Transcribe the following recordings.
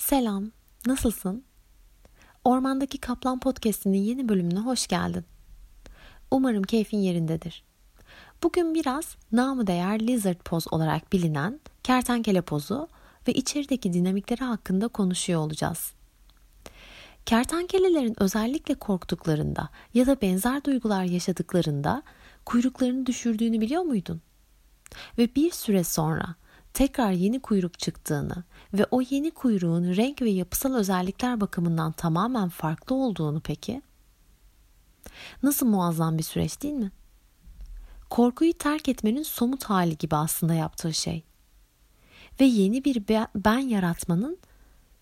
Selam, nasılsın? Ormandaki Kaplan Podcast'inin yeni bölümüne hoş geldin. Umarım keyfin yerindedir. Bugün biraz namı değer lizard poz olarak bilinen kertenkele pozu ve içerideki dinamikleri hakkında konuşuyor olacağız. Kertenkelelerin özellikle korktuklarında ya da benzer duygular yaşadıklarında kuyruklarını düşürdüğünü biliyor muydun? Ve bir süre sonra tekrar yeni kuyruk çıktığını ve o yeni kuyruğun renk ve yapısal özellikler bakımından tamamen farklı olduğunu peki? Nasıl muazzam bir süreç değil mi? Korkuyu terk etmenin somut hali gibi aslında yaptığı şey. Ve yeni bir ben yaratmanın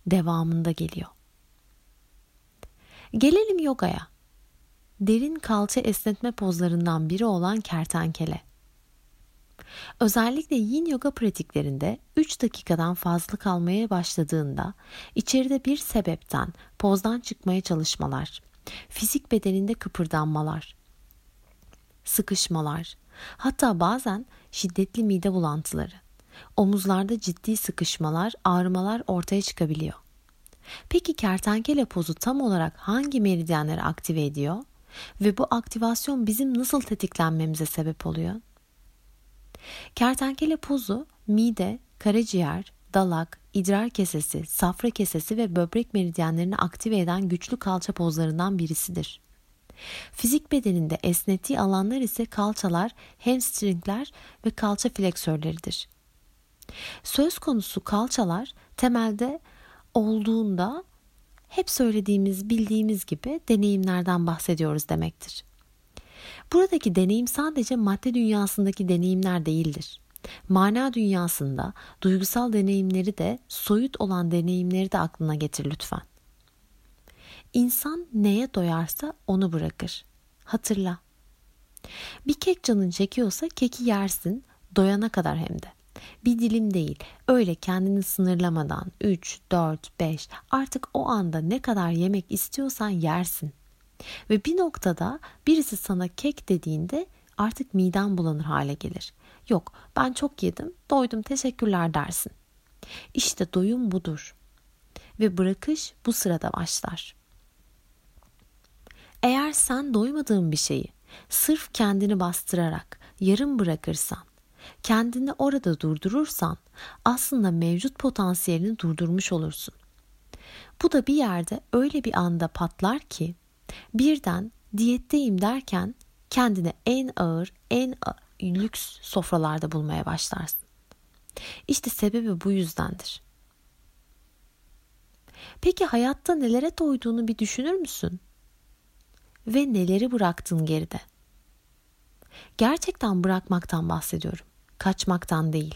devamında geliyor. Gelelim yogaya. Derin kalça esnetme pozlarından biri olan kertenkele. Özellikle yin yoga pratiklerinde 3 dakikadan fazla kalmaya başladığında içeride bir sebepten pozdan çıkmaya çalışmalar, fizik bedeninde kıpırdanmalar, sıkışmalar, hatta bazen şiddetli mide bulantıları, omuzlarda ciddi sıkışmalar, ağrımalar ortaya çıkabiliyor. Peki kertenkele pozu tam olarak hangi meridyenleri aktive ediyor ve bu aktivasyon bizim nasıl tetiklenmemize sebep oluyor? Kertenkele pozu mide, karaciğer, dalak, idrar kesesi, safra kesesi ve böbrek meridyenlerini aktive eden güçlü kalça pozlarından birisidir. Fizik bedeninde esnettiği alanlar ise kalçalar, hamstringler ve kalça fleksörleridir. Söz konusu kalçalar temelde olduğunda hep söylediğimiz, bildiğimiz gibi deneyimlerden bahsediyoruz demektir. Buradaki deneyim sadece madde dünyasındaki deneyimler değildir. Mana dünyasında duygusal deneyimleri de soyut olan deneyimleri de aklına getir lütfen. İnsan neye doyarsa onu bırakır. Hatırla. Bir kek canın çekiyorsa keki yersin doyana kadar hem de. Bir dilim değil. Öyle kendini sınırlamadan 3, 4, 5 artık o anda ne kadar yemek istiyorsan yersin. Ve bir noktada birisi sana kek dediğinde artık miden bulanır hale gelir. Yok ben çok yedim doydum teşekkürler dersin. İşte doyum budur. Ve bırakış bu sırada başlar. Eğer sen doymadığın bir şeyi sırf kendini bastırarak yarım bırakırsan, kendini orada durdurursan aslında mevcut potansiyelini durdurmuş olursun. Bu da bir yerde öyle bir anda patlar ki birden diyetteyim derken kendini en ağır, en lüks sofralarda bulmaya başlarsın. İşte sebebi bu yüzdendir. Peki hayatta nelere doyduğunu bir düşünür müsün? Ve neleri bıraktın geride? Gerçekten bırakmaktan bahsediyorum. Kaçmaktan değil.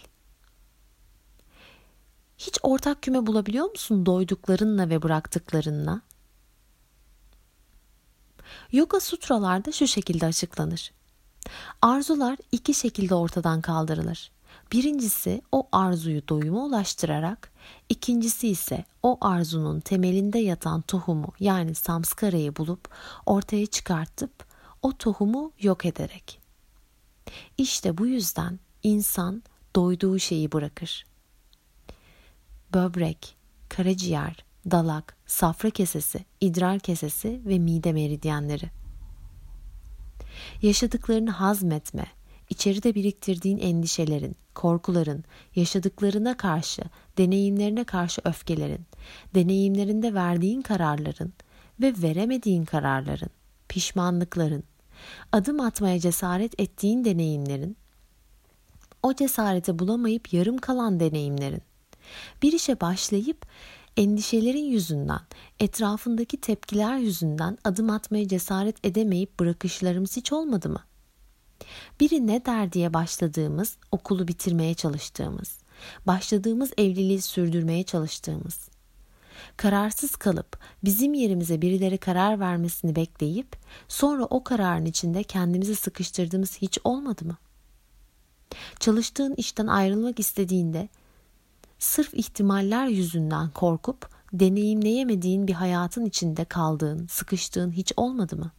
Hiç ortak küme bulabiliyor musun doyduklarınla ve bıraktıklarınla? Yoga sutralarda şu şekilde açıklanır. Arzular iki şekilde ortadan kaldırılır. Birincisi o arzuyu doyuma ulaştırarak, ikincisi ise o arzunun temelinde yatan tohumu yani samskarayı bulup ortaya çıkartıp o tohumu yok ederek. İşte bu yüzden insan doyduğu şeyi bırakır. Böbrek, karaciğer, dalak, safra kesesi, idrar kesesi ve mide meridyenleri. Yaşadıklarını hazmetme, içeride biriktirdiğin endişelerin, korkuların, yaşadıklarına karşı, deneyimlerine karşı öfkelerin, deneyimlerinde verdiğin kararların ve veremediğin kararların, pişmanlıkların, adım atmaya cesaret ettiğin deneyimlerin, o cesareti bulamayıp yarım kalan deneyimlerin, bir işe başlayıp endişelerin yüzünden, etrafındaki tepkiler yüzünden adım atmaya cesaret edemeyip bırakışlarımız hiç olmadı mı? Biri ne der diye başladığımız, okulu bitirmeye çalıştığımız, başladığımız evliliği sürdürmeye çalıştığımız, kararsız kalıp bizim yerimize birileri karar vermesini bekleyip sonra o kararın içinde kendimizi sıkıştırdığımız hiç olmadı mı? Çalıştığın işten ayrılmak istediğinde sırf ihtimaller yüzünden korkup deneyimleyemediğin bir hayatın içinde kaldığın, sıkıştığın hiç olmadı mı?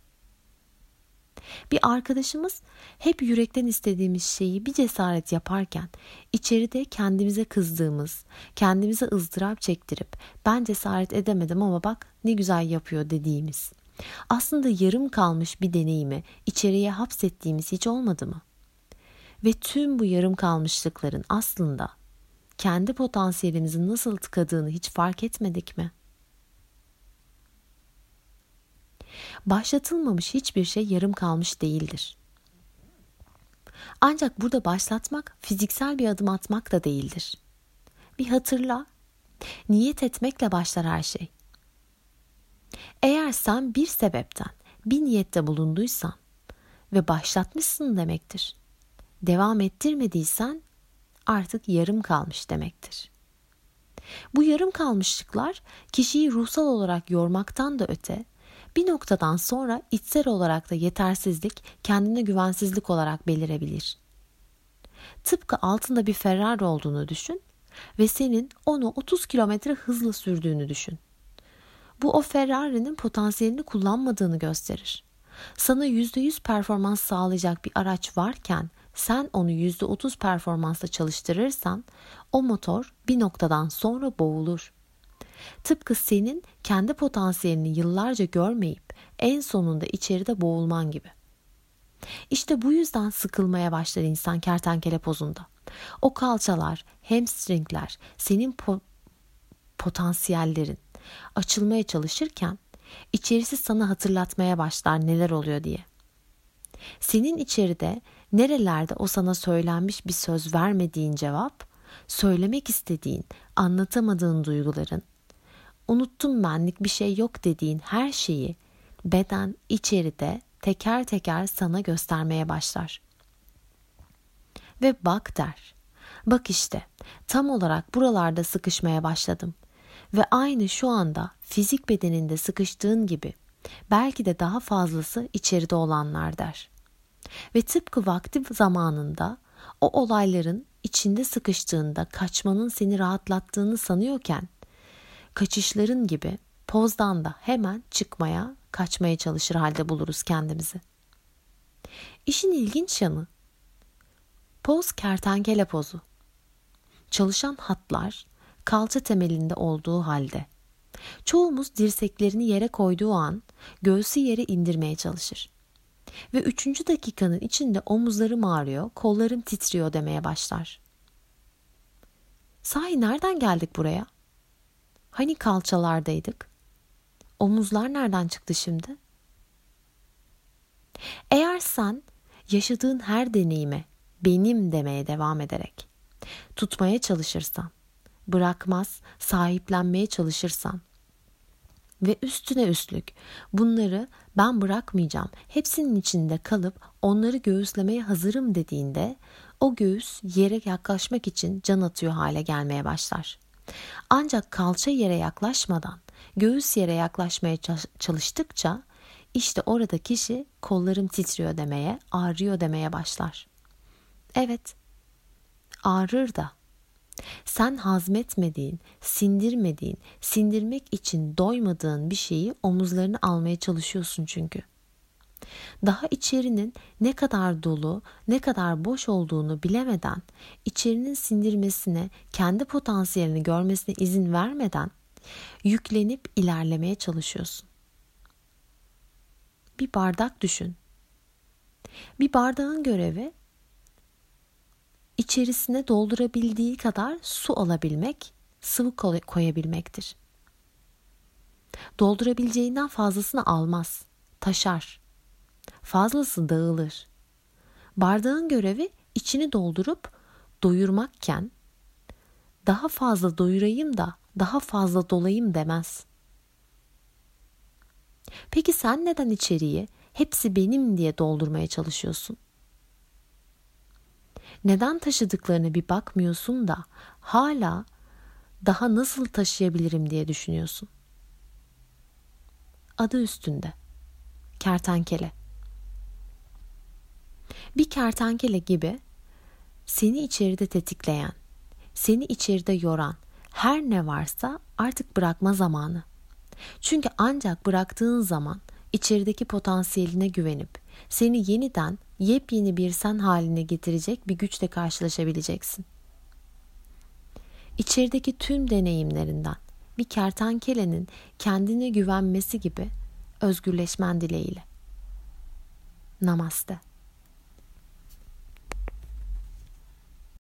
Bir arkadaşımız hep yürekten istediğimiz şeyi bir cesaret yaparken içeride kendimize kızdığımız, kendimize ızdırap çektirip ben cesaret edemedim ama bak ne güzel yapıyor dediğimiz. Aslında yarım kalmış bir deneyimi içeriye hapsettiğimiz hiç olmadı mı? Ve tüm bu yarım kalmışlıkların aslında kendi potansiyelimizi nasıl tıkadığını hiç fark etmedik mi?'' Başlatılmamış hiçbir şey yarım kalmış değildir. Ancak burada başlatmak fiziksel bir adım atmak da değildir. Bir hatırla. Niyet etmekle başlar her şey. Eğer sen bir sebepten bir niyette bulunduysan ve başlatmışsın demektir. Devam ettirmediysen artık yarım kalmış demektir. Bu yarım kalmışlıklar kişiyi ruhsal olarak yormaktan da öte bir noktadan sonra içsel olarak da yetersizlik, kendine güvensizlik olarak belirebilir. Tıpkı altında bir Ferrari olduğunu düşün ve senin onu 30 kilometre hızla sürdüğünü düşün. Bu o Ferrari'nin potansiyelini kullanmadığını gösterir. Sana %100 performans sağlayacak bir araç varken sen onu %30 performansla çalıştırırsan o motor bir noktadan sonra boğulur. Tıpkı senin kendi potansiyelini yıllarca görmeyip en sonunda içeride boğulman gibi. İşte bu yüzden sıkılmaya başlar insan kertenkele pozunda. O kalçalar, hamstringler, senin po- potansiyellerin açılmaya çalışırken içerisi sana hatırlatmaya başlar neler oluyor diye. Senin içeride nerelerde o sana söylenmiş bir söz vermediğin cevap, söylemek istediğin, anlatamadığın duyguların, unuttum benlik bir şey yok dediğin her şeyi beden içeride teker teker sana göstermeye başlar. Ve bak der. Bak işte tam olarak buralarda sıkışmaya başladım. Ve aynı şu anda fizik bedeninde sıkıştığın gibi belki de daha fazlası içeride olanlar der. Ve tıpkı vakti zamanında o olayların içinde sıkıştığında kaçmanın seni rahatlattığını sanıyorken kaçışların gibi pozdan da hemen çıkmaya, kaçmaya çalışır halde buluruz kendimizi. İşin ilginç yanı poz kertenkele pozu. Çalışan hatlar kalça temelinde olduğu halde çoğumuz dirseklerini yere koyduğu an göğsü yere indirmeye çalışır. Ve üçüncü dakikanın içinde omuzlarım ağrıyor, kollarım titriyor demeye başlar. Sahi nereden geldik buraya? Hani kalçalardaydık? Omuzlar nereden çıktı şimdi? Eğer sen yaşadığın her deneyime benim demeye devam ederek tutmaya çalışırsan, bırakmaz, sahiplenmeye çalışırsan ve üstüne üstlük bunları ben bırakmayacağım, hepsinin içinde kalıp onları göğüslemeye hazırım dediğinde o göğüs yere yaklaşmak için can atıyor hale gelmeye başlar. Ancak kalça yere yaklaşmadan göğüs yere yaklaşmaya çalıştıkça işte orada kişi kollarım titriyor demeye, ağrıyor demeye başlar. Evet, ağrır da. Sen hazmetmediğin, sindirmediğin, sindirmek için doymadığın bir şeyi omuzlarını almaya çalışıyorsun çünkü daha içerinin ne kadar dolu, ne kadar boş olduğunu bilemeden, içerinin sindirmesine, kendi potansiyelini görmesine izin vermeden yüklenip ilerlemeye çalışıyorsun. Bir bardak düşün. Bir bardağın görevi içerisine doldurabildiği kadar su alabilmek, sıvı koyabilmektir. Doldurabileceğinden fazlasını almaz, taşar fazlası dağılır. Bardağın görevi içini doldurup doyurmakken daha fazla doyurayım da daha fazla dolayım demez. Peki sen neden içeriği hepsi benim diye doldurmaya çalışıyorsun? Neden taşıdıklarına bir bakmıyorsun da hala daha nasıl taşıyabilirim diye düşünüyorsun? Adı üstünde. Kertenkele bir kertenkele gibi seni içeride tetikleyen, seni içeride yoran her ne varsa artık bırakma zamanı. Çünkü ancak bıraktığın zaman içerideki potansiyeline güvenip seni yeniden yepyeni bir sen haline getirecek bir güçle karşılaşabileceksin. İçerideki tüm deneyimlerinden bir kertenkelenin kendine güvenmesi gibi özgürleşmen dileğiyle. Namaste.